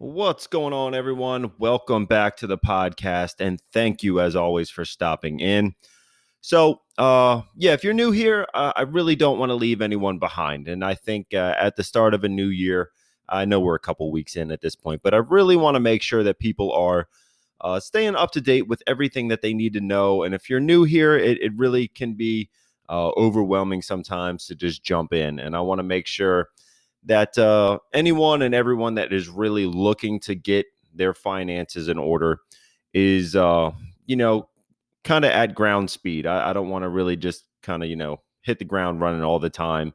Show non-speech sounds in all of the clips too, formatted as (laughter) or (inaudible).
What's going on, everyone? Welcome back to the podcast, and thank you, as always, for stopping in. So, uh, yeah, if you're new here, uh, I really don't want to leave anyone behind. And I think uh, at the start of a new year, I know we're a couple weeks in at this point, but I really want to make sure that people are uh, staying up to date with everything that they need to know. And if you're new here, it, it really can be uh, overwhelming sometimes to just jump in. And I want to make sure that uh, anyone and everyone that is really looking to get their finances in order is, uh, you know, kind of at ground speed. I, I don't want to really just kind of, you know, hit the ground running all the time.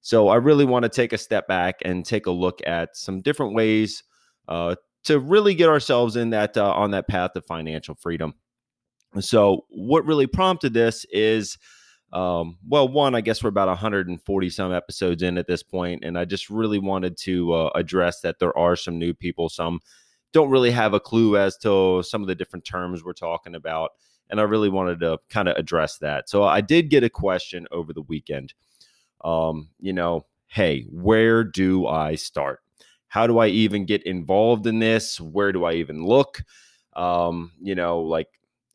So I really want to take a step back and take a look at some different ways uh, to really get ourselves in that uh, on that path of financial freedom. So what really prompted this is um, well, one, I guess we're about 140 some episodes in at this point, and I just really wanted to uh, address that there are some new people, some don't really have a clue as to some of the different terms we're talking about, and I really wanted to kind of address that. So I did get a question over the weekend. Um, you know, hey, where do I start? How do I even get involved in this? Where do I even look? Um, you know, like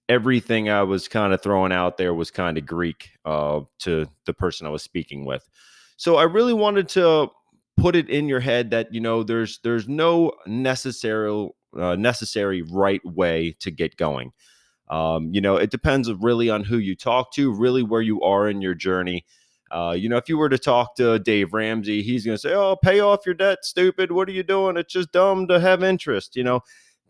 everything I was kind of throwing out there was kind of Greek uh, to the person I was speaking with. So I really wanted to put it in your head that you know there's there's no necessary uh, necessary right way to get going. Um, you know, it depends really on who you talk to, really where you are in your journey. Uh, you know, if you were to talk to Dave Ramsey, he's going to say, "Oh, pay off your debt, stupid. What are you doing? It's just dumb to have interest." You know,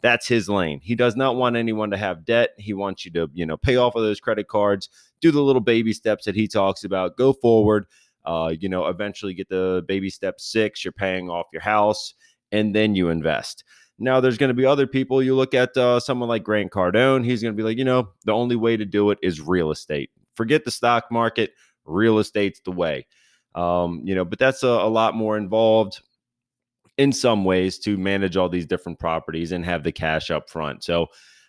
that's his lane. He does not want anyone to have debt. He wants you to, you know, pay off of those credit cards, do the little baby steps that he talks about, go forward. Uh, you know, eventually get the baby step six, you're paying off your house, and then you invest. Now, there's going to be other people. You look at uh, someone like Grant Cardone, he's going to be like, you know, the only way to do it is real estate. Forget the stock market, real estate's the way. Um, you know, but that's a, a lot more involved in some ways to manage all these different properties and have the cash up front. So,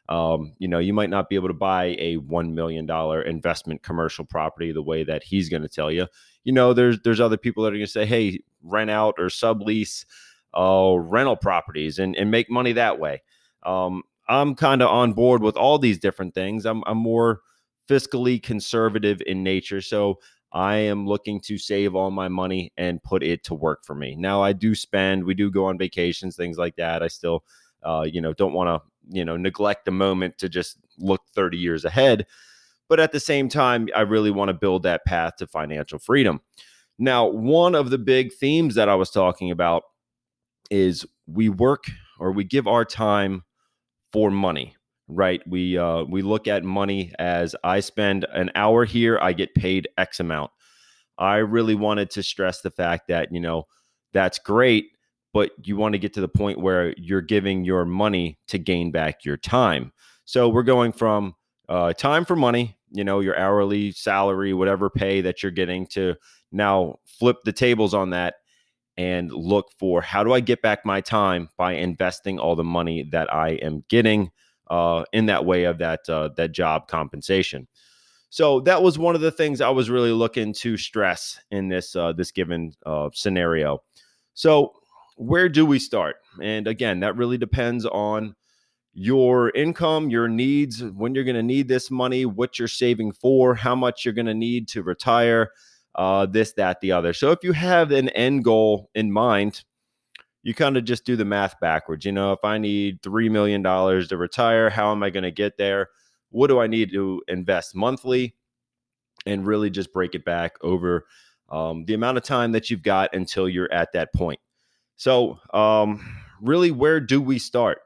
um, you know, you might not be able to buy a one million dollar investment commercial property the way that he's going to tell you. You know, there's there's other people that are going to say, hey, rent out or sublease uh, rental properties and and make money that way. Um, I'm kind of on board with all these different things. I'm I'm more fiscally conservative in nature, so I am looking to save all my money and put it to work for me. Now I do spend, we do go on vacations, things like that. I still, uh, you know, don't want to, you know, neglect the moment to just look 30 years ahead. But at the same time, I really want to build that path to financial freedom. Now, one of the big themes that I was talking about is we work or we give our time for money right? We uh, we look at money as I spend an hour here, I get paid X amount. I really wanted to stress the fact that you know that's great, but you want to get to the point where you're giving your money to gain back your time. So we're going from uh, time for money, you know, your hourly salary, whatever pay that you're getting, to now flip the tables on that and look for how do I get back my time by investing all the money that I am getting uh, in that way of that uh, that job compensation. So that was one of the things I was really looking to stress in this uh, this given uh, scenario. So where do we start? And again, that really depends on your income, your needs, when you're going to need this money, what you're saving for, how much you're going to need to retire, uh, this, that, the other. So if you have an end goal in mind, you kind of just do the math backwards. You know, if I need $3 million to retire, how am I going to get there? What do I need to invest monthly? And really just break it back over um, the amount of time that you've got until you're at that point. So, um, really, where do we start?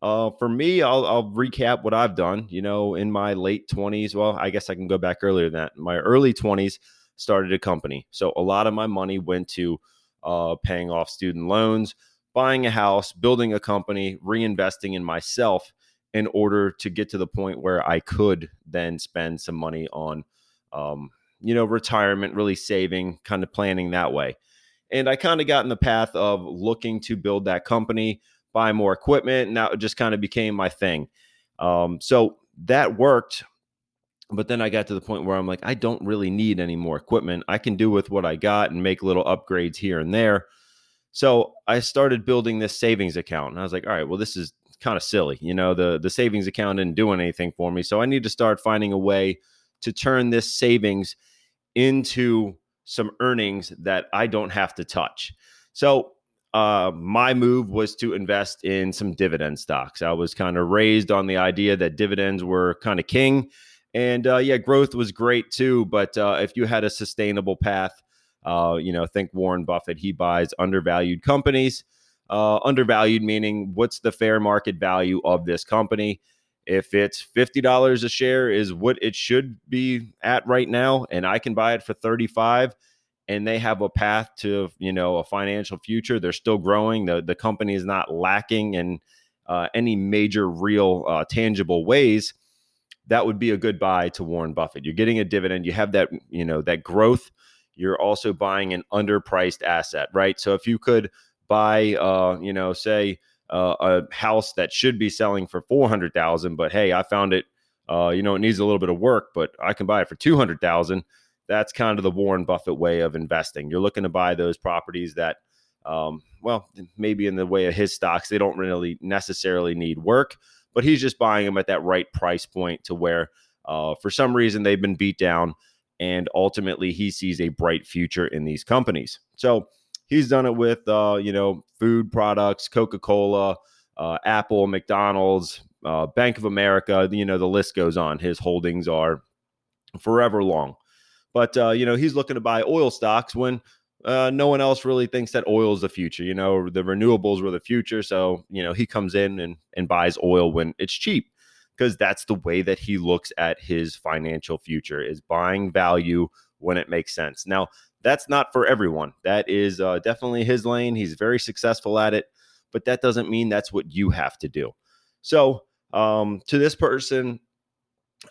Uh, for me, I'll, I'll, recap what I've done. You know, in my late 20s, well, I guess I can go back earlier than that. My early 20s, started a company. So, a lot of my money went to uh, paying off student loans, buying a house, building a company, reinvesting in myself, in order to get to the point where I could then spend some money on, um, you know, retirement, really saving, kind of planning that way. And I kind of got in the path of looking to build that company, buy more equipment, and that just kind of became my thing. Um, so that worked. But then I got to the point where I'm like, I don't really need any more equipment. I can do with what I got and make little upgrades here and there. So I started building this savings account. And I was like, all right, well, this is kind of silly. You know, the the savings account didn't do anything for me. So I need to start finding a way to turn this savings into some earnings that I don't have to touch. So uh, my move was to invest in some dividend stocks. I was kind of raised on the idea that dividends were kind of king. And uh, yeah, growth was great too. But uh, if you had a sustainable path, uh, you know, think Warren Buffett, he buys undervalued companies. Uh, undervalued meaning what's the fair market value of this company? If it's $50 a share is what it should be at right now, and I can buy it for 35 and they have a path to, you know, a financial future. They're still growing. The, the company is not lacking in uh, any major, real, uh, tangible ways. That would be a good buy to Warren Buffett. You're getting a dividend. You have that, you know, that growth. You're also buying an underpriced asset, right? So if you could buy, uh, you know, say, uh, a house that should be selling for 400,000 but hey I found it uh, you know it needs a little bit of work but I can buy it for 200,000 that's kind of the Warren Buffett way of investing you're looking to buy those properties that um, well maybe in the way of his stocks they don't really necessarily need work but he's just buying them at that right price point to where uh, for some reason they've been beat down and ultimately he sees a bright future in these companies so he's done it with uh, you know food products, Coca Cola, uh, Apple, McDonald's, uh, Bank of America. You know the list goes on. His holdings are forever long, but uh, you know he's looking to buy oil stocks when. Uh, no one else really thinks that oil is the future. You know, the renewables were the future. So, you know, he comes in and, and buys oil when it's cheap because that's the way that he looks at his financial future is buying value when it makes sense. Now, that's not for everyone. That is uh, definitely his lane. He's very successful at it, but that doesn't mean that's what you have to do. So, um, to this person,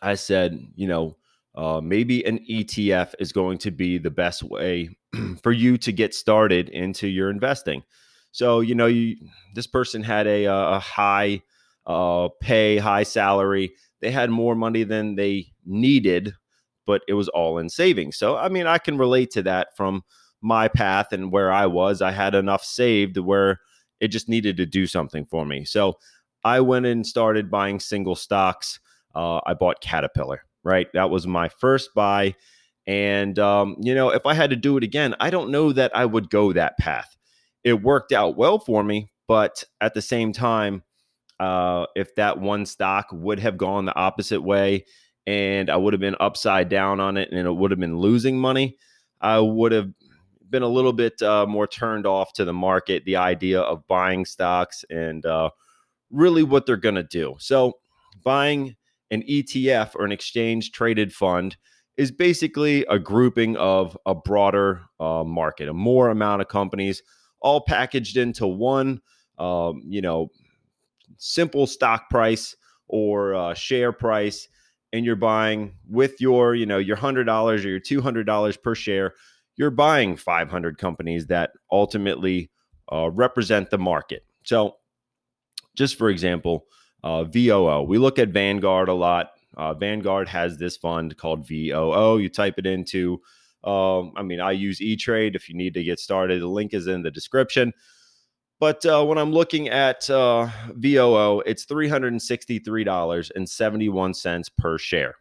I said, you know, uh, maybe an ETF is going to be the best way (clears throat) for you to get started into your investing. So, you know, you this person had a, a high uh, pay, high salary. They had more money than they needed but it was all in savings. So, I mean, I can relate to that from my path and where I was. I had enough saved where it just needed to do something for me. So, I went and started buying single stocks. Uh, I bought Caterpillar, right? That was my first buy. And, um, you know, if I had to do it again, I don't know that I would go that path. It worked out well for me, but at the same time, uh, if that one stock would have gone the opposite way, and I would have been upside down on it and it would have been losing money, I would have been a little bit uh, more turned off to the market, the idea of buying stocks and uh, really what they're going to do. So, buying an ETF or an exchange traded fund is basically a grouping of a broader uh, market, a more amount of companies all packaged into one, um, you know, simple stock price or uh, share price and you're buying with your, you know, your $100 or your $200 per share, you're buying 500 companies that ultimately uh, represent the market. So, just for example, uh, VOO, we look at Vanguard a lot. Uh, Vanguard has this fund called VOO. You type it into, um, I mean, I use E Trade if you need to get started. The link is in the description. But uh, when I'm looking at uh, VOO, it's $363.71 per share.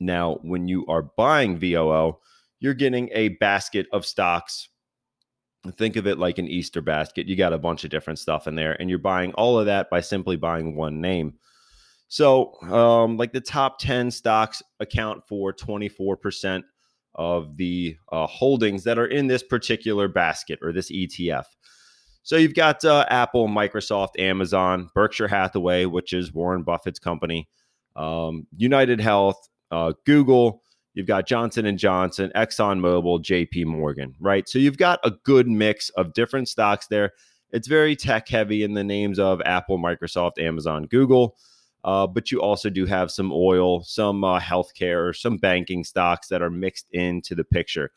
Now, when you are buying VOO, you're getting a basket of stocks. Think of it like an Easter basket. You got a bunch of different stuff in there, and you're buying all of that by simply buying one name. So, um, like the top 10 stocks account for 24% of the uh, holdings that are in this particular basket or this ETF. So you've got uh, Apple, Microsoft, Amazon, Berkshire Hathaway, which is Warren Buffett's company, um, United Health, uh, Google. You've got Johnson and Johnson, ExxonMobil, J.P. Morgan, right? So you've got a good mix of different stocks there, it's very tech heavy in the names of Apple, Microsoft, Amazon, Google. Uh, but you also do have some oil, some uh, healthcare, some banking stocks that are mixed into the picture.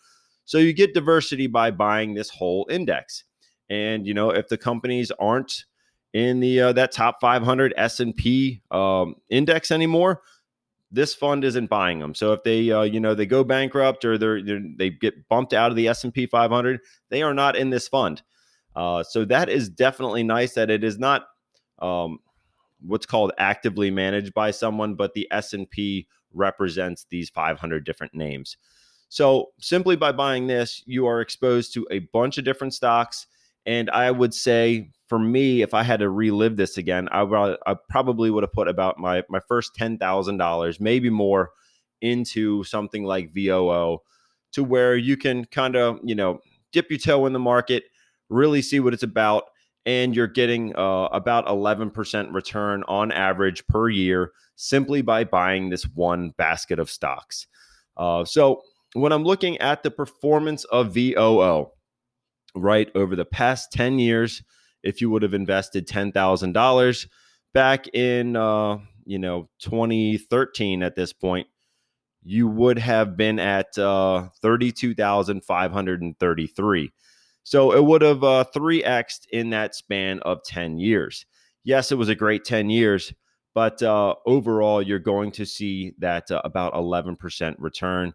So you get diversity by buying this whole index. And you know, if the companies aren't in the uh, that top 500 S&P um, index anymore, this fund isn't buying them. So if they uh, you know they go bankrupt or they're, they're, they get bumped out of the S&P 500, they are not in this fund. Uh, so that is definitely nice that it is not um, what's called actively managed by someone, but the S&P represents these 500 different names. So simply by buying this, you are exposed to a bunch of different stocks. And I would say for me, if I had to relive this again, I, would, I probably would have put about my, my first $10,000, maybe more, into something like VOO to where you can kind of, you know, dip your toe in the market, really see what it's about. And you're getting uh, about 11% return on average per year simply by buying this one basket of stocks. Uh, so when I'm looking at the performance of VOO, right, over the past 10 years, if you would have invested $10,000 back in, uh, you know, 2013 at this point, you would have been at uh, 32,533. So it would have uh, 3xed in that span of 10 years. Yes, it was a great 10 years, but uh, overall, you're going to see that uh, about 11% return.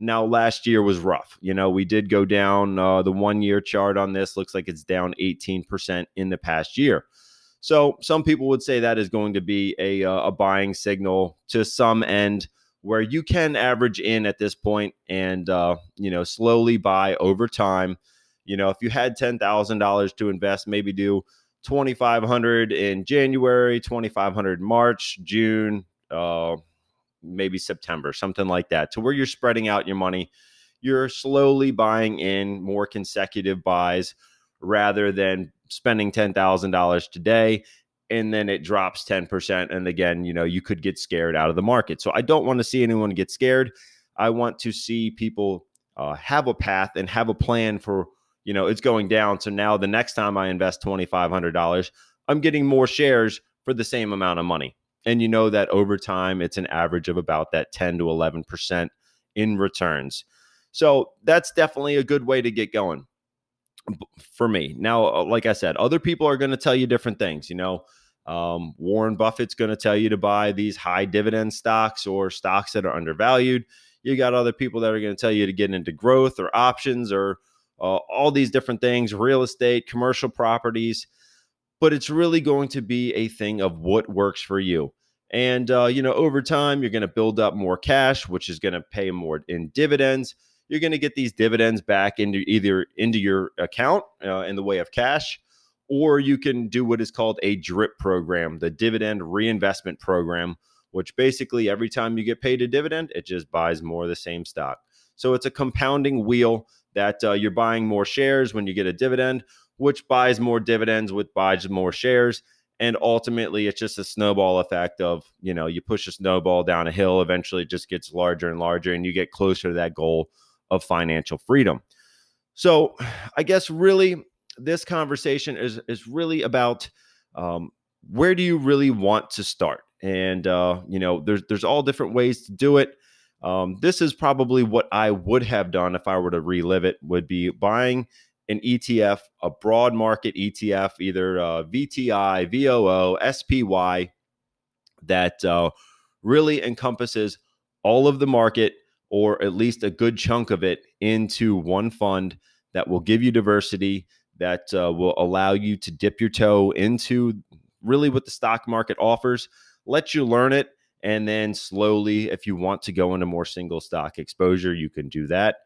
Now, last year was rough. You know, we did go down. Uh, the one year chart on this looks like it's down 18% in the past year. So, some people would say that is going to be a, uh, a buying signal to some end where you can average in at this point and, uh, you know, slowly buy over time. You know, if you had $10,000 to invest, maybe do 2500 in January, 2500 March, June, uh, maybe September, something like that, to where you're spreading out your money. You're slowly buying in more consecutive buys rather than spending $10,000 today and then it drops 10%. And again, you know, you could get scared out of the market. So I don't want to see anyone get scared. I want to see people uh, have a path and have a plan for, you know, it's going down. So now the next time I invest $2,500, I'm getting more shares for the same amount of money. And you know that over time, it's an average of about that 10 to 11% in returns. So that's definitely a good way to get going for me. Now, uh, like I said, other people are going to tell you different things. You know, um, Warren Buffett's going to tell you to buy these high dividend stocks or stocks that are undervalued. You got other people that are going to tell you to get into growth or options or uh, all these different things, real estate, commercial properties but it's really going to be a thing of what works for you. And, uh, you know, over time, you're going to build up more cash, which is going to pay more in dividends. You're going to get these dividends back into either into your account uh, in the way of cash, or you can do what is called a DRIP program, the dividend reinvestment program, which basically every time you get paid a dividend, it just buys more of the same stock. So it's a compounding wheel that uh, you're buying more shares when you get a dividend, which buys more dividends, which buys more shares. And ultimately, it's just a snowball effect of, you know, you push a snowball down a hill, eventually it just gets larger and larger, and you get closer to that goal of financial freedom. So, I guess really this conversation is is really about um, where do you really want to start, and uh, you know, there's there's all different ways to do it. Um, this is probably what I would have done if I were to relive it. Would be buying an ETF, a broad market ETF, either uh, VTI, VOO, SPY, that uh, really encompasses all of the market or at least a good chunk of it into one fund that will give you diversity, that uh, will allow you to dip your toe into really what the stock market offers, let you learn it. And then slowly, if you want to go into more single stock exposure, you can do that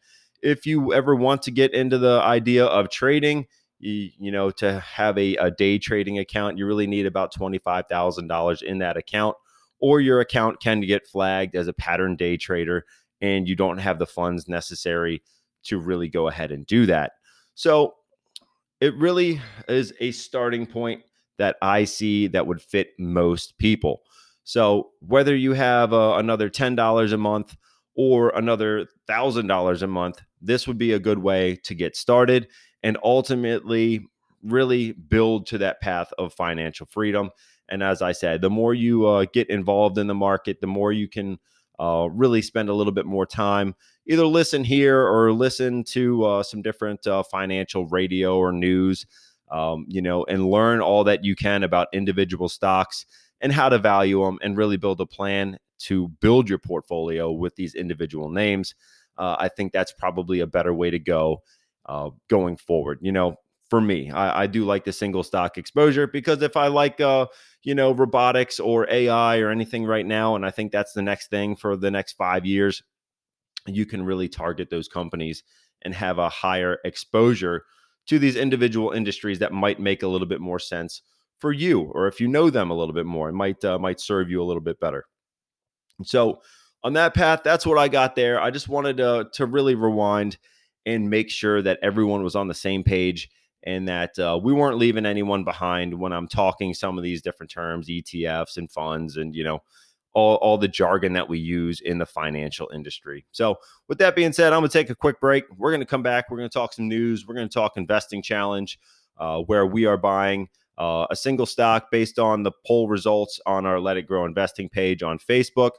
if you ever want to get into the idea of trading, you, you know, to have a, a day trading account, you really need about $25,000 in that account, or your account can get flagged as a pattern day trader and you don't have the funds necessary to really go ahead and do that. So it really is a starting point that I see that would fit most people. So whether you have uh, another $10 a month or another $1,000 a month, this would be a good way to get started and ultimately really build to that path of financial freedom. And as I said, the more you uh, get involved in the market, the more you can uh, really spend a little bit more time. Either listen here or listen to uh, some different uh, financial radio or news, um, you know, and learn all that you can about individual stocks and how to value them and really build a plan to build your portfolio with these individual names. Uh, I think that's probably a better way to go uh, going forward. You know, for me, I, I, do like the single stock exposure because if I like, uh, you know, robotics or AI or anything right now, and I think that's the next thing for the next five years, you can really target those companies and have a higher exposure to these individual industries that might make a little bit more sense for you, or if you know them a little bit more, it might uh, might serve you a little bit better. So on that path, that's what I got there. I just wanted to to really rewind and make sure that everyone was on the same page and that uh, we weren't leaving anyone behind when I'm talking some of these different terms, ETFs and funds, and you know, all, all the jargon that we use in the financial industry. So, with that being said, I'm going to take a quick break. We're going to come back. We're going to talk some news. We're going to talk investing challenge, uh, where we are buying uh, a single stock based on the poll results on our Let It Grow investing page on Facebook.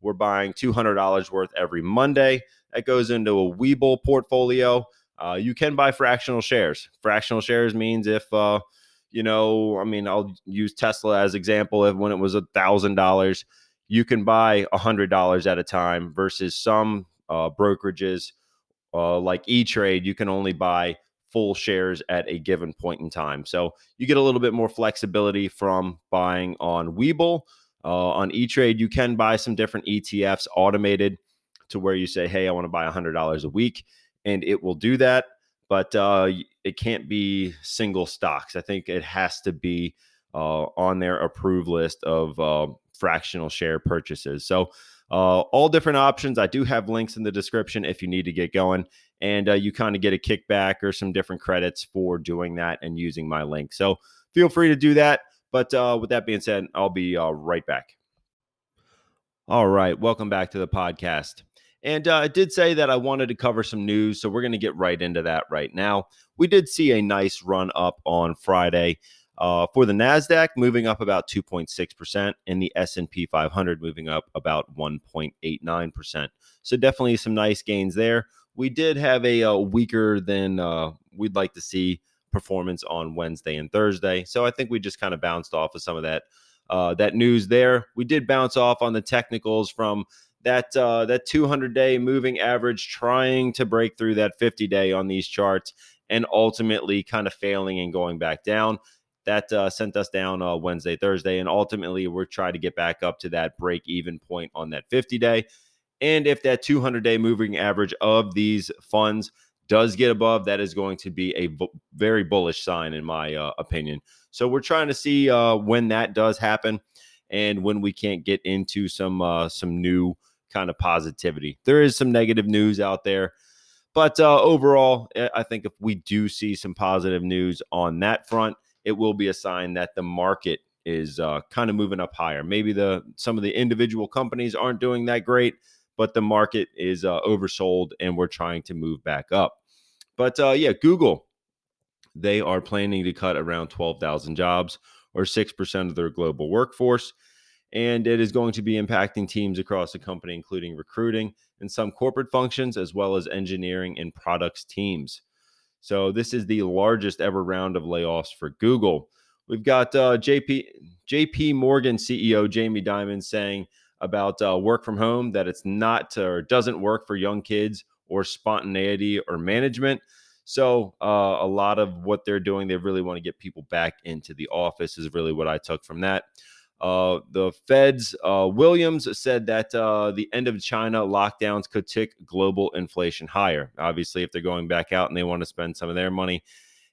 We're buying $200 worth every Monday. That goes into a Webull portfolio. Uh, you can buy fractional shares. Fractional shares means if, uh, you know, I mean, I'll use Tesla as example. If when it was a thousand dollars, you can buy a hundred dollars at a time versus some uh, brokerages uh, like E Trade, you can only buy full shares at a given point in time. So you get a little bit more flexibility from buying on Webull. Uh, on E Trade, you can buy some different ETFs automated to where you say, hey, I want to buy $100 a week, and it will do that. But uh, it can't be single stocks. I think it has to be uh, on their approved list of uh, fractional share purchases. So, uh, all different options. I do have links in the description if you need to get going, and uh, you kind of get a kickback or some different credits for doing that and using my link. So, feel free to do that. But uh, with that being said, I'll be right back. All right, welcome back to the podcast. And uh, I did say that I wanted to cover some news, so we're going to get right into that right now. We did see a nice run up on Friday uh, for the Nasdaq, moving up about 2.6 percent, and the S and P 500 moving up about 1.89 percent. So definitely some nice gains there. We did have a, a uh, weaker than uh, we'd like to see performance on Wednesday and Thursday, so I think we just kind of bounced off of some of that uh, that news there. We did bounce off on the technicals from that uh, that 200 day moving average trying to break through that 50 day on these charts and ultimately kind of failing and going back down. That uh, sent us down uh, wednesday thursday and ultimately we're trying to get back up to that break even point on that 50 day. And if that 200 day moving average of these funds does get above that is going to be a very bullish sign in my uh, opinion so we're trying to see uh, when that does happen and when we can't get into some uh, some new kind of positivity. There is some negative news out there, but uh, overall, eh, I think if we do see some positive news on that front, it will be a sign that the market is uh, kind of moving up higher. Maybe the some of the individual companies aren't doing that great, but the market is uh, oversold, and we're trying to move back up. But uh, yeah, Google, they are planning to cut around twelve thousand jobs, or six percent of their global workforce and it is going to be impacting teams across the company, including recruiting and some corporate functions, as well as engineering and products teams. So this is the largest ever round of layoffs for Google. We've got uh, JP JP Morgan CEO Jamie Dimon saying about uh, work from home that it's not or doesn't work for young kids or spontaneity or management. So uh, a lot of what they're doing, they really want to get people back into the office. Is really what I took from that. Uh, the Fed's uh, Williams said that uh, the end of China lockdowns could tick global inflation higher. Obviously, if they're going back out and they want to spend some of their money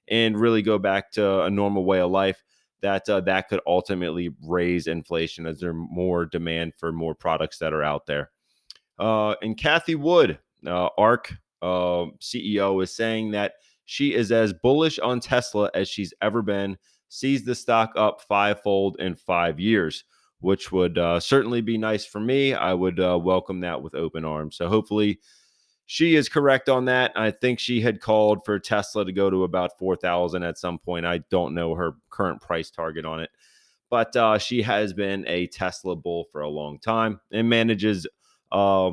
and really go back to a normal way of life, that uh, that could ultimately raise inflation as there's more demand for more products that are out there. Uh, and Cathie Wood, uh, ARK CEO, is saying that she is as bullish on Tesla as she's ever been sees the stock up fivefold in five years, which would uh, certainly be nice for me. I would uh, welcome that with open arms. So hopefully she is correct on that. I think she had called for Tesla to go to about 4,000 at some point. I don't know her current price target on it, but uh, she has been a Tesla bull for a long time and manages uh,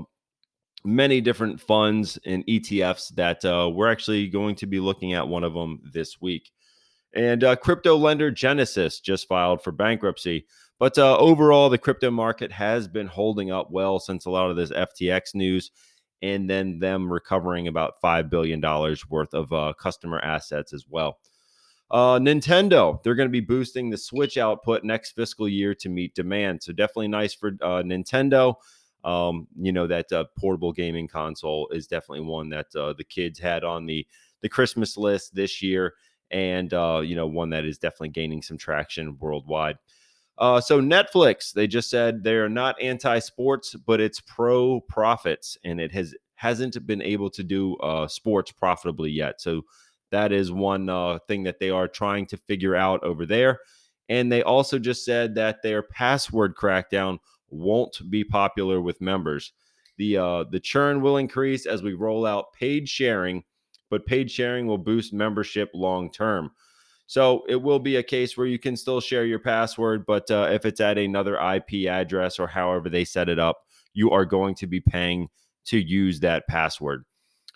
many different funds and ETFs that uh, we're actually going to be looking at one of them this week. And uh, crypto lender Genesis just filed for bankruptcy. But uh, overall, the crypto market has been holding up well since a lot of this FTX news and then them recovering about $5 billion worth of uh, customer assets as well. Uh, Nintendo, they're going to be boosting the Switch output next fiscal year to meet demand. So, definitely nice for uh, Nintendo. Um, you know, that uh, portable gaming console is definitely one that uh, the kids had on the, the Christmas list this year. And, uh, you know, one that is definitely gaining some traction worldwide. Uh, so Netflix, they just said they're not anti-sports, but it's pro profits, and it has hasn't been able to do uh, sports profitably yet. So that is one uh, thing that they are trying to figure out over there. And they also just said that their password crackdown won't be popular with members. The uh, the churn will increase as we roll out paid sharing, but paid sharing will boost membership long term. So it will be a case where you can still share your password, but uh, if it's at another IP address or however they set it up, you are going to be paying to use that password.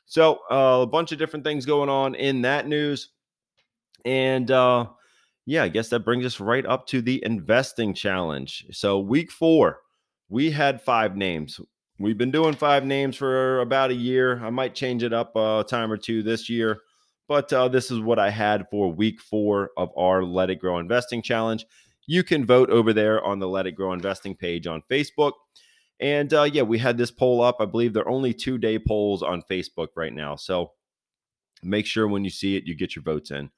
So uh, a bunch of different things going on in that news. And uh, yeah, I guess that brings us right up to the investing challenge. So week four, we had five names. We've been doing five names for about a year. I might change it up a time or two this year. But uh, this is what I had for week four of our Let It Grow Investing Challenge. You can vote over there on the Let It Grow Investing page on Facebook. And uh, yeah, we had this poll up. I believe they're only two day polls on Facebook right now. So make sure when you see it, you get your votes in.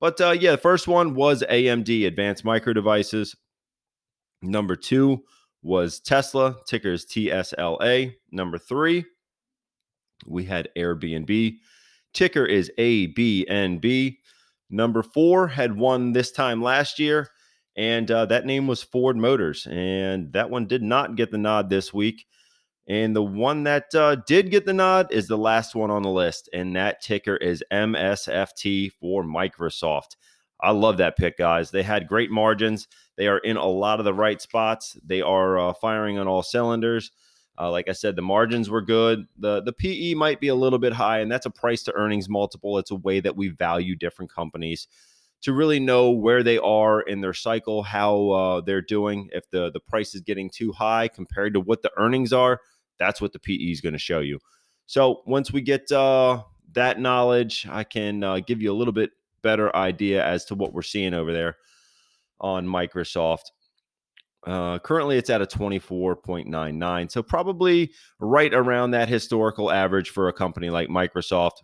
But uh, yeah, the first one was AMD, Advanced Micro Devices. Number two was Tesla, tickers TSLA. Number three, we had Airbnb ticker is ABNB. Number four had won this time last year, and uh, that name was Ford Motors. And that one did not get the nod this week. And the one that uh, did get the nod is the last one on the list, and that ticker is MSFT for Microsoft. I love that pick, guys. They had great margins. They are in a lot of the right spots. They are uh, firing on all cylinders. Uh, like I said, the margins were good. the The PE might be a little bit high, and that's a price to earnings multiple. It's a way that we value different companies to really know where they are in their cycle, how uh, they're doing. If the the price is getting too high compared to what the earnings are, that's what the PE is going to show you. So once we get uh, that knowledge, I can uh, give you a little bit better idea as to what we're seeing over there on Microsoft. Uh, currently, it's at a 24.99. So, probably right around that historical average for a company like Microsoft.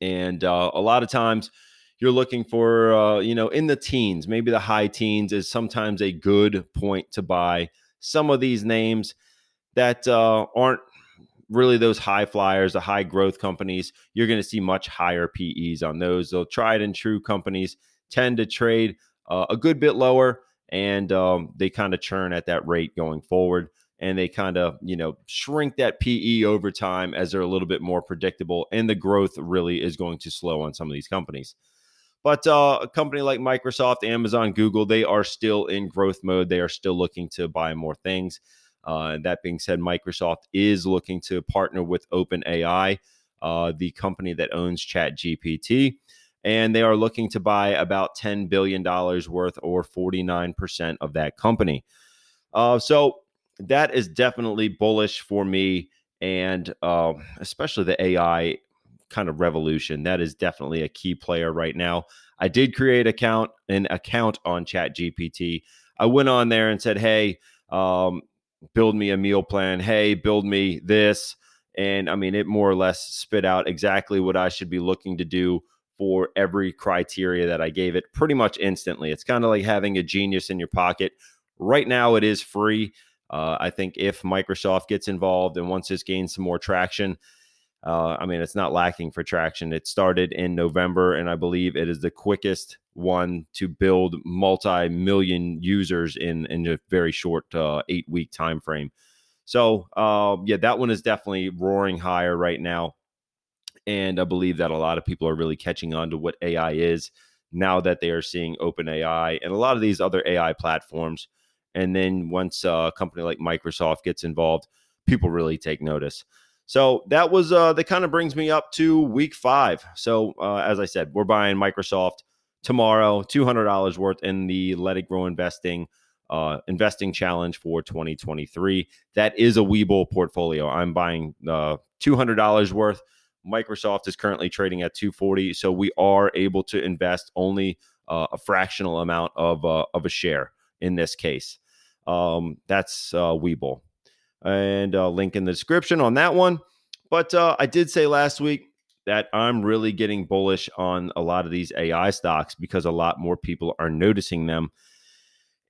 And uh, a lot of times, you're looking for, uh, you know, in the teens, maybe the high teens is sometimes a good point to buy some of these names that uh, aren't really those high flyers, the high growth companies. You're going to see much higher PEs on those. They'll tried and true companies tend to trade uh, a good bit lower and um, they kind of churn at that rate going forward and they kind of you know shrink that pe over time as they're a little bit more predictable and the growth really is going to slow on some of these companies but uh, a company like microsoft amazon google they are still in growth mode they are still looking to buy more things uh, that being said microsoft is looking to partner with openai uh, the company that owns ChatGPT, and they are looking to buy about $10 billion worth or 49% of that company. Uh, so that is definitely bullish for me, and uh, especially the AI kind of revolution. That is definitely a key player right now. I did create account an account on ChatGPT. I went on there and said, "Hey, um, build me a meal plan. Hey, build me this." And I mean, it more or less spit out exactly what I should be looking to do for every criteria that I gave it pretty much instantly. It's kind of like having a genius in your pocket. Right now, it is free. Uh, I think if Microsoft gets involved and once this gains some more traction, uh, I mean, it's not lacking for traction. It started in November, and I believe it is the quickest one to build multi-million users in in a very short uh, eight-week time frame. So, uh, yeah, that one is definitely roaring higher right now. And I believe that a lot of people are really catching on to what AI is now that they are seeing OpenAI and a lot of these other AI platforms. And then once uh, a company like Microsoft gets involved, people really take notice. So that was uh, that kind of brings me up to week five. So uh, as I said, we're buying Microsoft tomorrow, two hundred dollars worth in the Let It Grow Investing uh, investing challenge for 2023. That is a Webull portfolio. I'm buying uh, $200 worth. Microsoft is currently trading at 240, so we are able to invest only uh, a fractional amount of uh, of a share in this case. Um, that's uh, Webull, and uh, link in the description on that one. But uh, I did say last week that I'm really getting bullish on a lot of these AI stocks because a lot more people are noticing them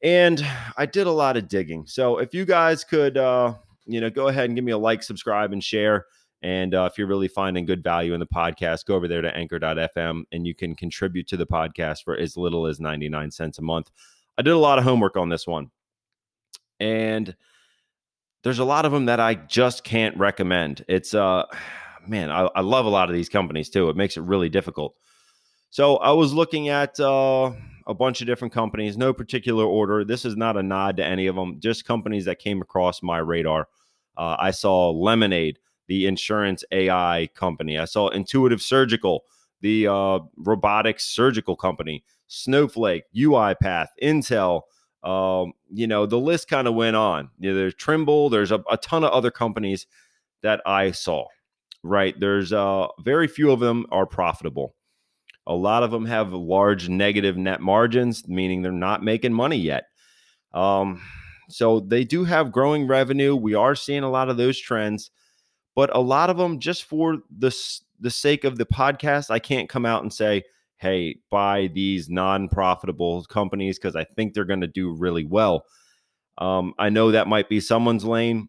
and I did a lot of digging. So if you guys could, uh, you know, go ahead and give me a like, subscribe, and share. And uh, if you're really finding good value in the podcast, go over there to anchor.fm and you can contribute to the podcast for as little as 99 cents a month. I did a lot of homework on this one. And there's a lot of them that I just can't recommend. It's, uh, man, I, I love a lot of these companies too. It makes it really difficult. So I was looking at, uh, a bunch of different companies, no particular order. This is not a nod to any of them, just companies that came across my radar. Uh, I saw Lemonade, the insurance AI company. I saw Intuitive Surgical, the uh, robotics surgical company. Snowflake, UiPath, Intel. Um, you know, the list kind of went on. You know, there's Trimble. There's a, a, ton of other companies that I saw. Right. There's uh, very few of them are profitable. A lot of them have large negative net margins, meaning they're not making money yet. Um, so they do have growing revenue. We are seeing a lot of those trends, but a lot of them just for the the sake of the podcast, I can't come out and say, "Hey, buy these non-profitable companies" because I think they're going to do really well. Um, I know that might be someone's lane.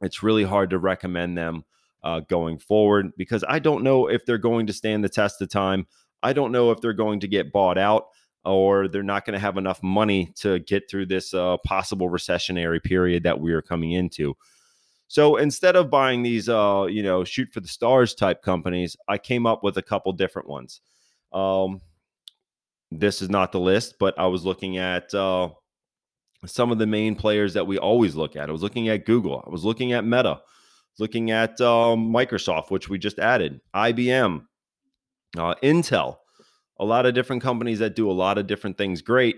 It's really hard to recommend them uh, going forward because I don't know if they're going to stand the test of time. I don't know if they're going to get bought out or they're not going to have enough money to get through this uh, possible recessionary period that we are coming into. So instead of buying these, uh, you know, shoot for the stars type companies, I came up with a couple different ones. Um, this is not the list, but I was looking at uh, some of the main players that we always look at. I was looking at Google. I was looking at Meta, looking at um, Microsoft, which we just added, IBM, uh, Intel, a lot of different companies that do a lot of different things great.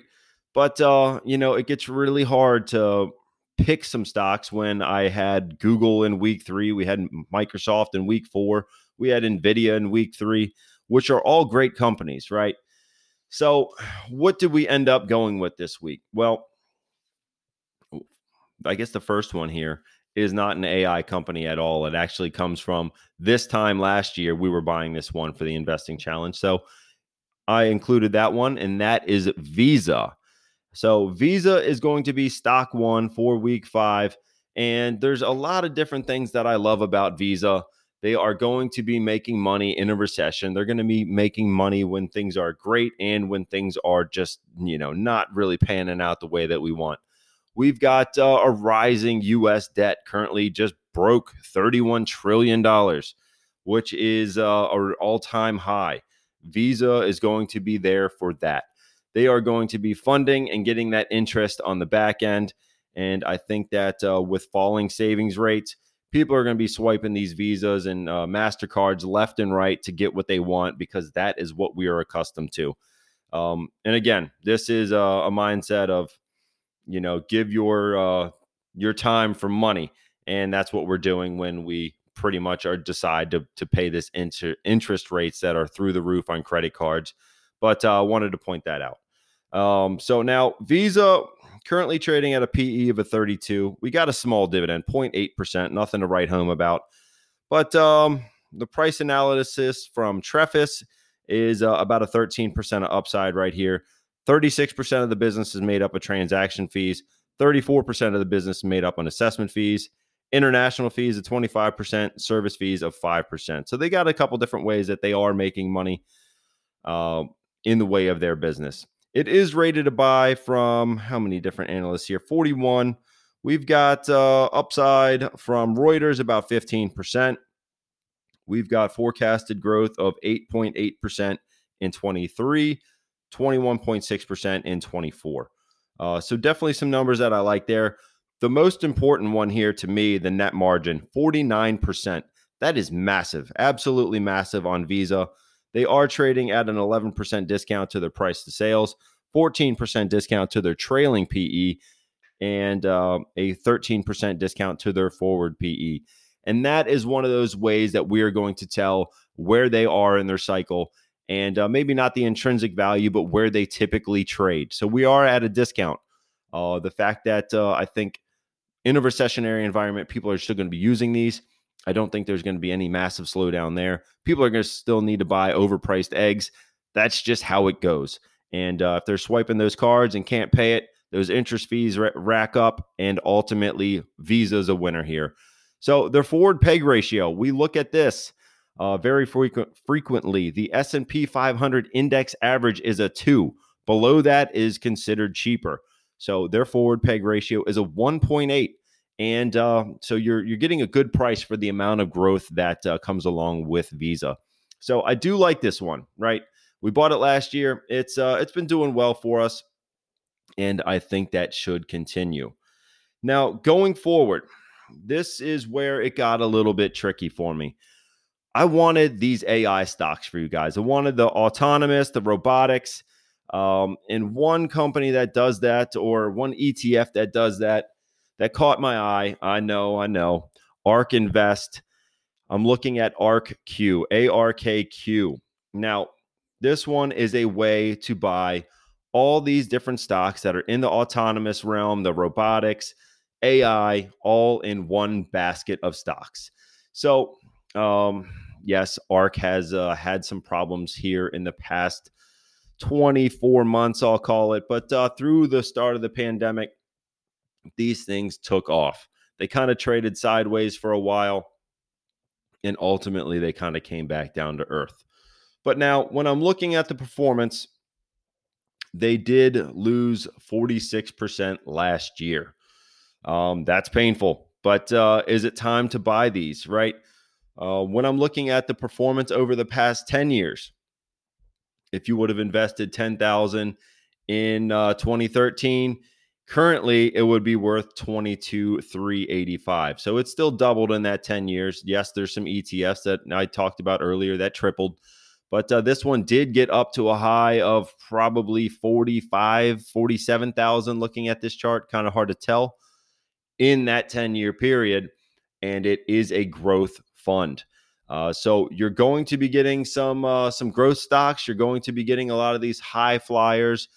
But, uh, you know, it gets really hard to pick some stocks when I had Google in week three, we had Microsoft in week four, we had NVIDIA in week three, which are all great companies, right? So, what did we end up going with this week? Well, I guess the first one here is not an AI company at all. It actually comes from this time last year. We were buying this one for the investing challenge. So I included that one, and that is Visa. So Visa is going to be stock one for week five. And there's a lot of different things that I love about Visa. They are going to be making money in a recession. They're going to be making money when things are great and when things are just, you know, not really panning out the way that we want. We've got uh, a rising U.S. debt currently just broke $31 trillion, which is uh, an all time high. Visa is going to be there for that. They are going to be funding and getting that interest on the back end. And I think that uh, with falling savings rates, people are going to be swiping these visas and uh, MasterCards left and right to get what they want because that is what we are accustomed to. Um, and again, this is a, a mindset of you know give your uh your time for money and that's what we're doing when we pretty much are decide to to pay this inter- interest rates that are through the roof on credit cards but uh wanted to point that out. Um so now visa currently trading at a pe of a 32 we got a small dividend 0.8% nothing to write home about but um the price analysis from Trefis is uh, about a 13% of upside right here 36% of the business is made up of transaction fees, 34% of the business made up on assessment fees, international fees of 25%, service fees of 5%. So they got a couple different ways that they are making money uh, in the way of their business. It is rated a buy from how many different analysts here? 41 We've got uh, upside from Reuters about 15%. We've got forecasted growth of 8.8% in 23, 21.6% in 24. Uh, so definitely some numbers that I like there. The most important one here to me, the net margin, 49%. That is massive, absolutely massive on Visa. They are trading at an 11% discount to their price to sales, 14% discount to their trailing PE, and uh, a 13% discount to their forward PE. And that is one of those ways that we are going to tell where they are in their cycle and uh, maybe not the intrinsic value, but where they typically trade. So we are at a discount. Uh, the fact that uh, I think in a recessionary environment, people are still going to be using these. I don't think there's going to be any massive slowdown there. People are going to still need to buy overpriced eggs. That's just how it goes. And uh, if they're swiping those cards and can't pay it, those interest fees rack up, and ultimately, Visa's a winner here. So their forward peg ratio, we look at this uh, very frequent, frequently. The S&P 500 index average is a two. Below that is considered cheaper. So their forward peg ratio is a 1.8, and uh, so you're you're getting a good price for the amount of growth that uh, comes along with Visa. So I do like this one. Right, we bought it last year. It's uh, it's been doing well for us, and I think that should continue. Now going forward, this is where it got a little bit tricky for me. I wanted these AI stocks for you guys. I wanted the autonomous, the robotics, um, and one company that does that, or one ETF that does that, that caught my eye. I know, I know. ARK Invest. I'm looking at ARKQ, A R K Q. Now, this one is a way to buy all these different stocks that are in the autonomous realm, the robotics, AI, all in one basket of stocks. So, um, yes, ARK has uh, had some problems here in the past 24 months, I'll call it. But uh, through the start of the pandemic, these things took off. They kind of traded sideways for a while, and ultimately they kind of came back down to earth. But now, when I'm looking at the performance, they did lose 46% last year. Um, that's painful. But uh, is it time to buy these, right? Uh, when I'm looking at the performance over the past 10 years, if you would have invested 10,000 in uh, 2013, currently it would be worth 22,385. So it's still doubled in that 10 years. Yes, there's some ETFs that I talked about earlier that tripled. But uh, this one did get up to a high of probably 45, 47,000 looking at this chart. Kind of hard to tell in that 10 year period. And it is a growth fund. Uh, so you're going to be getting some uh, some growth stocks. You're going to be getting a lot of these high flyers,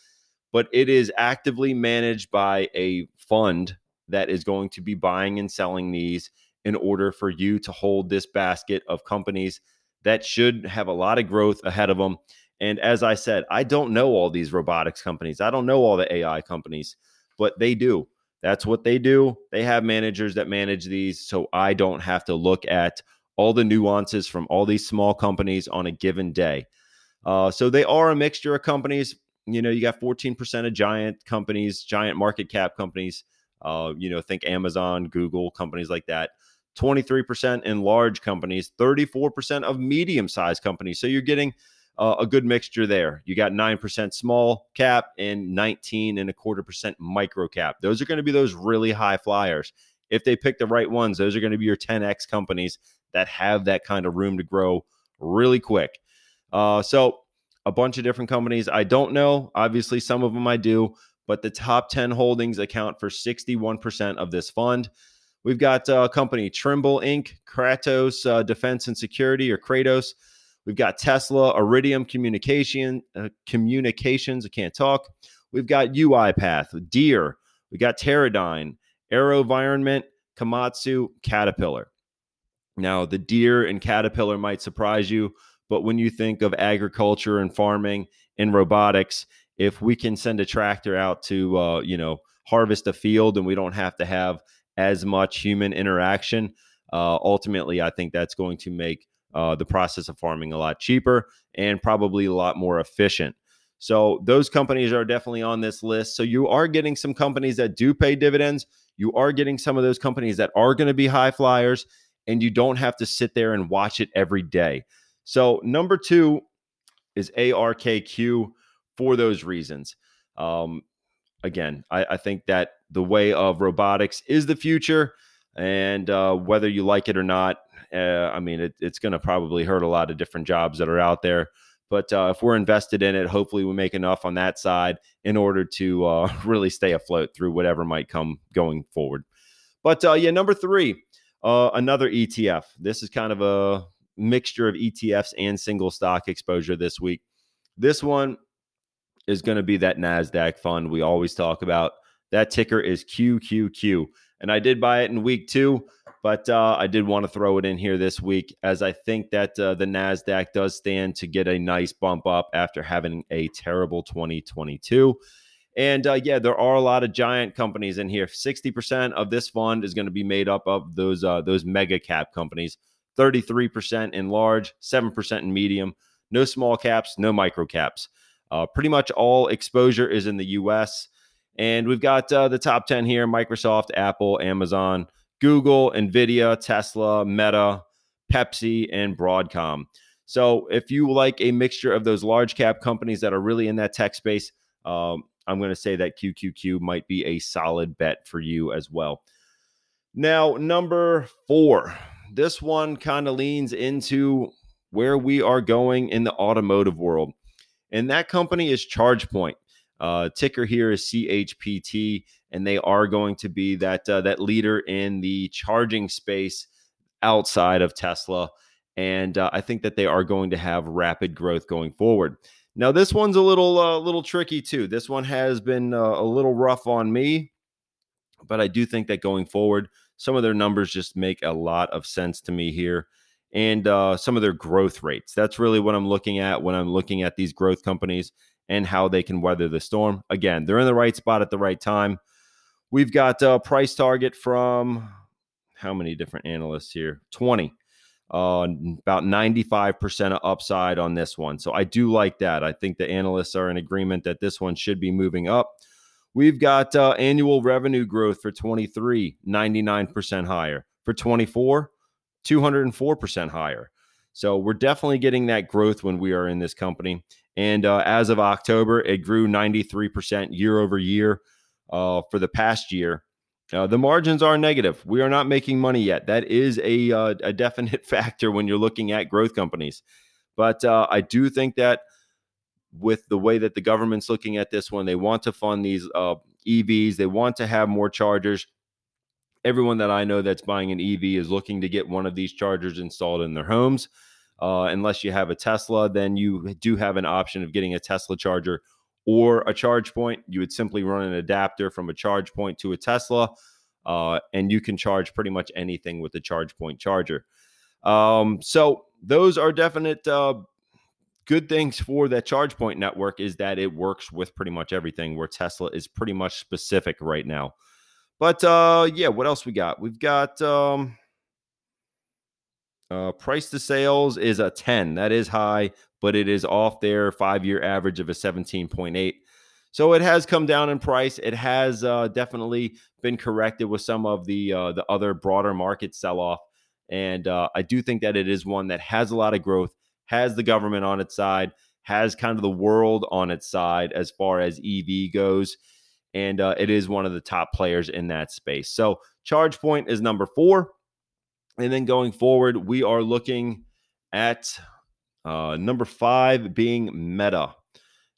but it is actively managed by a fund that is going to be buying and selling these in order for you to hold this basket of companies that should have a lot of growth ahead of them. And as I said, I don't know all these robotics companies. I don't know all the AI companies, but they do. That's what they do. They have managers that manage these. So I don't have to look at all the nuances from all these small companies on a given day. Uh, so they are a mixture of companies. You know, you got 14% of giant companies, giant market cap companies. Uh, you know, think Amazon, Google, companies like that. 23% in large companies, 34% of medium sized companies. So you're getting uh, a good mixture there. You got 9% small cap and 19 and a quarter percent micro cap. Those are going to be those really high flyers. If they pick the right ones, those are going to be your 10x companies that have that kind of room to grow really quick. Uh, so, a bunch of different companies. I don't know. Obviously, some of them I do, but the top 10 holdings account for 61% of this fund. We've got a uh, company Trimble Inc., Kratos uh, Defense and Security, or Kratos. We've got Tesla, Iridium Communication, uh, Communications. I can't talk. We've got UiPath, Deere. We got Teradyne, AeroVironment, Komatsu, Caterpillar. Now, the Deere and Caterpillar might surprise you, but when you think of agriculture and farming and robotics, if we can send a tractor out to, uh, you know, harvest a field and we don't have to have as much human interaction, uh, ultimately, I think that's going to make uh, the process of farming a lot cheaper and probably a lot more efficient. So those companies are definitely on this list. So you are getting some companies that do pay dividends. You are getting some of those companies that are going to be high flyers, and you don't have to sit there and watch it every day. So number two is ARKQ for those reasons. Um, again, I, I, think that the way of robotics is the future, and uh, whether you like it or not, uh, I mean, it, it's going to probably hurt a lot of different jobs that are out there. But uh, if we're invested in it, hopefully we make enough on that side in order to uh, (laughs) really stay afloat through whatever might come going forward. But uh, yeah, number three, uh, another ETF. This is kind of a mixture of ETFs and single stock exposure this week. This one is going to be that NASDAQ fund we always talk about. That ticker is QQQ. And I did buy it in week two. But uh, I did want to throw it in here this week as I think that uh, the NASDAQ does stand to get a nice bump up after having a terrible 2022. And uh, yeah, there are a lot of giant companies in here. 60% of this fund is going to be made up of those, uh, those mega cap companies, 33% in large, 7% in medium, no small caps, no micro caps. Uh, pretty much all exposure is in the US. And we've got uh, the top 10 here Microsoft, Apple, Amazon. Google, Nvidia, Tesla, Meta, Pepsi, and Broadcom. So if you like a mixture of those large cap companies that are really in that tech space, um, I'm going to say that QQQ might be a solid bet for you as well. Now, number four, this one kind of leans into where we are going in the automotive world. And that company is ChargePoint. Uh, ticker here is CHPT, and they are going to be that uh, that leader in the charging space outside of Tesla. And uh, I think that they are going to have rapid growth going forward. Now, this one's a little uh, little tricky too. This one has been uh, a little rough on me, but I do think that going forward, some of their numbers just make a lot of sense to me here and uh, some of their growth rates. That's really what I'm looking at when I'm looking at these growth companies and how they can weather the storm. Again, they're in the right spot at the right time. We've got a price target from how many different analysts here? 20. Uh, about 95% of upside on this one. So I do like that. I think the analysts are in agreement that this one should be moving up. We've got uh, annual revenue growth for 23, 99% higher. For 24, 204% higher. So we're definitely getting that growth when we are in this company. And uh, as of October, it grew 93% year over year uh, for the past year. Uh, the margins are negative. We are not making money yet. That is a, uh, a definite (laughs) factor when you're looking at growth companies. But uh, I do think that with the way that the government's looking at this one, they want to fund these uh, EVs, they want to have more chargers. Everyone that I know that's buying an EV is looking to get one of these chargers installed in their homes. Uh, unless you have a Tesla, then you do have an option of getting a Tesla charger or a charge point. You would simply run an adapter from a charge point to a Tesla, uh, and you can charge pretty much anything with the charge point charger. Um, so those are definite uh, good things for that charge point network is that it works with pretty much everything where Tesla is pretty much specific right now. But uh, yeah, what else we got? We've got um, uh, price to sales is a 10. That is high, but it is off their five year average of a 17.8. So it has come down in price. It has uh, definitely been corrected with some of the uh, the other broader market sell off, and uh, I do think that it is one that has a lot of growth, has the government on its side, has kind of the world on its side as far as EV goes, and uh, it is one of the top players in that space. So ChargePoint is number four. And then going forward, we are looking at uh, number five being Meta.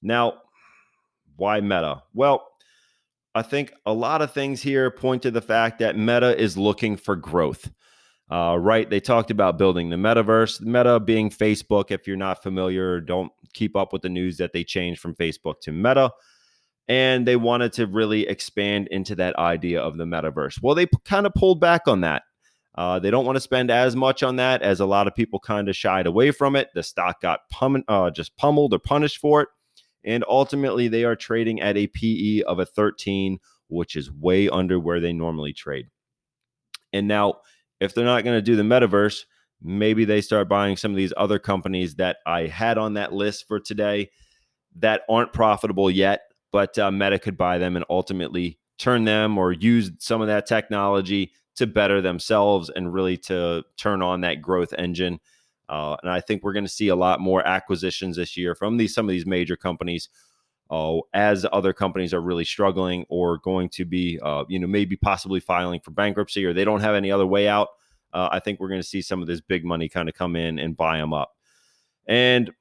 Now, why Meta? Well, I think a lot of things here point to the fact that Meta is looking for growth. Uh, right? They talked about building the metaverse, Meta being Facebook. If you're not familiar, don't keep up with the news that they changed from Facebook to Meta. And they wanted to really expand into that idea of the metaverse. Well, they p- kind of pulled back on that. Uh, they don't want to spend as much on that as a lot of people kind of shied away from it. The stock got pum- uh, just pummeled or punished for it. And ultimately, they are trading at a PE of a 13, which is way under where they normally trade. And now, if they're not going to do the metaverse, maybe they start buying some of these other companies that I had on that list for today. that aren't profitable yet, but uh, Meta could buy them and ultimately turn them or use some of that technology to better themselves and really to turn on that growth engine. Uh, and I think we're going to see a lot more acquisitions this year from these some of these major companies. Uh, as other companies are really struggling or going to be, uh, you know, maybe possibly filing for bankruptcy or they don't have any other way out, uh, I think we're going to see some of this big money kind of come in and buy them up. And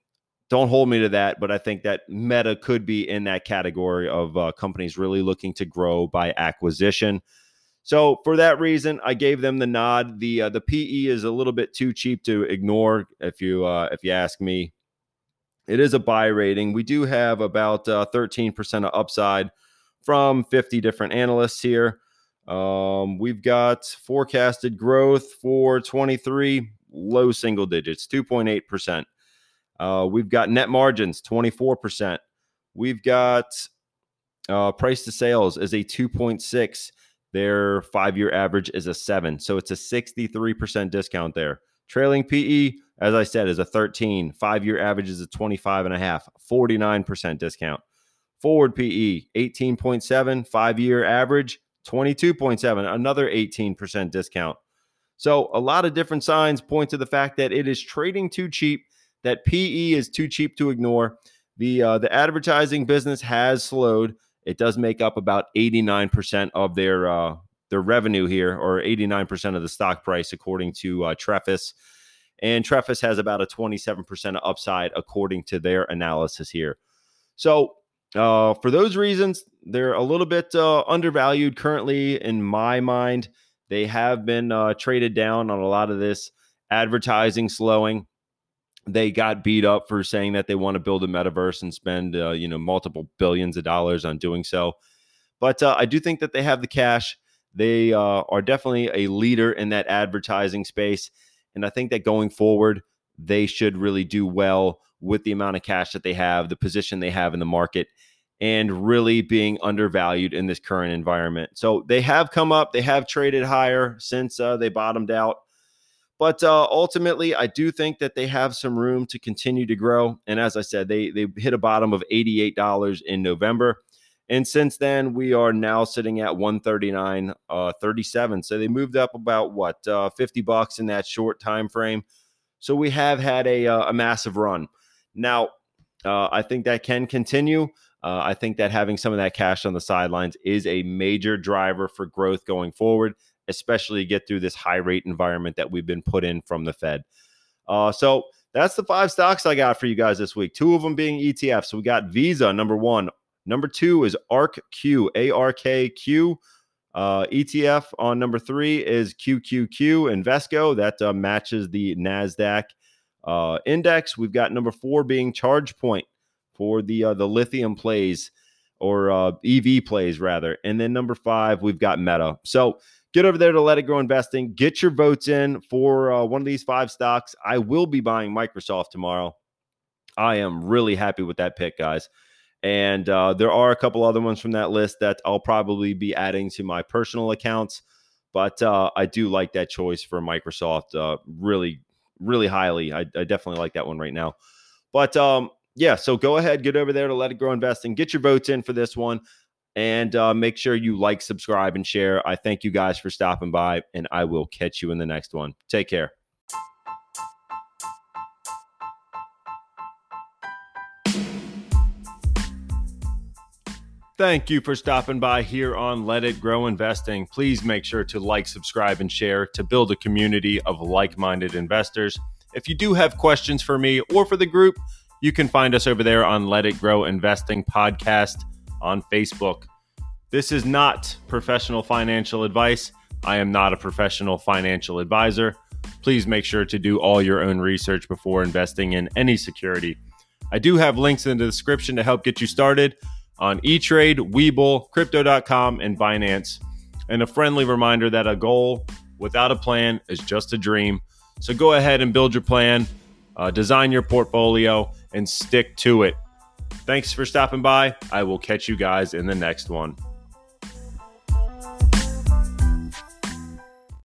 don't hold me to that, but I think that Meta could be in that category of uh, companies really looking to grow by acquisition. So for that reason, I gave them the nod. The uh, the PE is a little bit too cheap to ignore, if you uh, if you ask me. It is a buy rating. We do have about uh, 13% of upside from 50 different analysts here. Um, we've got forecasted growth for 23, low single digits, 2.8%. Uh, we've got net margins, 24%. We've got uh, price to sales is a 2.6. Their five year average is a seven. So it's a 63% discount there. Trailing PE, as I said, is a 13. Five year average is a 25 and a half, 49% discount. Forward PE, 18.7. Five year average, 22.7, another 18% discount. So a lot of different signs point to the fact that it is trading too cheap that PE is too cheap to ignore. The uh, the advertising business has slowed. It does make up about 89% of their uh, their revenue here, or 89% of the stock price, according to uh, Trefis. And Trefis has about a 27% upside, according to their analysis here. So, uh, for those reasons, they're a little bit uh, undervalued currently, in my mind. They have been uh, traded down on a lot of this advertising slowing they got beat up for saying that they want to build a metaverse and spend uh, you know multiple billions of dollars on doing so. But uh, i do think that they have the cash. They uh, are definitely a leader in that advertising space and i think that going forward they should really do well with the amount of cash that they have the position they have in the market and really being undervalued in this current environment. So they have come up they have traded higher since uh, they bottomed out but uh, ultimately, I do think that they have some room to continue to grow. And as I said, they they hit a bottom of eighty eight dollars in November, and since then we are now sitting at one thirty nine uh, thirty seven. So they moved up about what uh, fifty bucks in that short time frame. So we have had a uh, a massive run. Now, uh, I think that can continue. Uh, I think that having some of that cash on the sidelines is a major driver for growth going forward especially get through this high rate environment that we've been put in from the Fed. Uh, so that's the five stocks I got for you guys this week. Two of them being ETFs. So we got Visa, number one. Number two is ARKQ, A R K Q. Uh, ETF on number three is QQQ Invesco. That uh, matches the NASDAQ uh, index. We've got number four being ChargePoint for the uh, the lithium plays or uh, EV plays rather. And then number five, we've got Meta. So get over there to Let It Grow Investing. Get your votes in for uh, one of these five stocks. I will be buying Microsoft tomorrow. I am really happy with that pick, guys. And uh, there are a couple other ones from that list that I'll probably be adding to my personal accounts. But uh, I do like that choice for Microsoft uh, really, really highly. I, I, definitely like that one right now. But um, yeah, so go ahead, get over there to Let It Grow Investing. Get your votes in for this one. And uh, make sure you like, subscribe, and share. I thank you guys for stopping by, and I will catch you in the next one. Take care. Thank you for stopping by here on Let It Grow Investing. Please make sure to like, subscribe, and share to build a community of like minded investors. If you do have questions for me or for the group, you can find us over there on Let It Grow Investing Podcast on Facebook. This is not professional financial advice. I am not a professional financial advisor. Please make sure to do all your own research before investing in any security. I do have links in the description to help get you started on E-Trade, Webull, Crypto.com, and Binance. And a friendly reminder that a goal without a plan is just a dream. So go ahead and build your plan, uh, design your portfolio, and stick to it. Thanks for stopping by. I will catch you guys in the next one.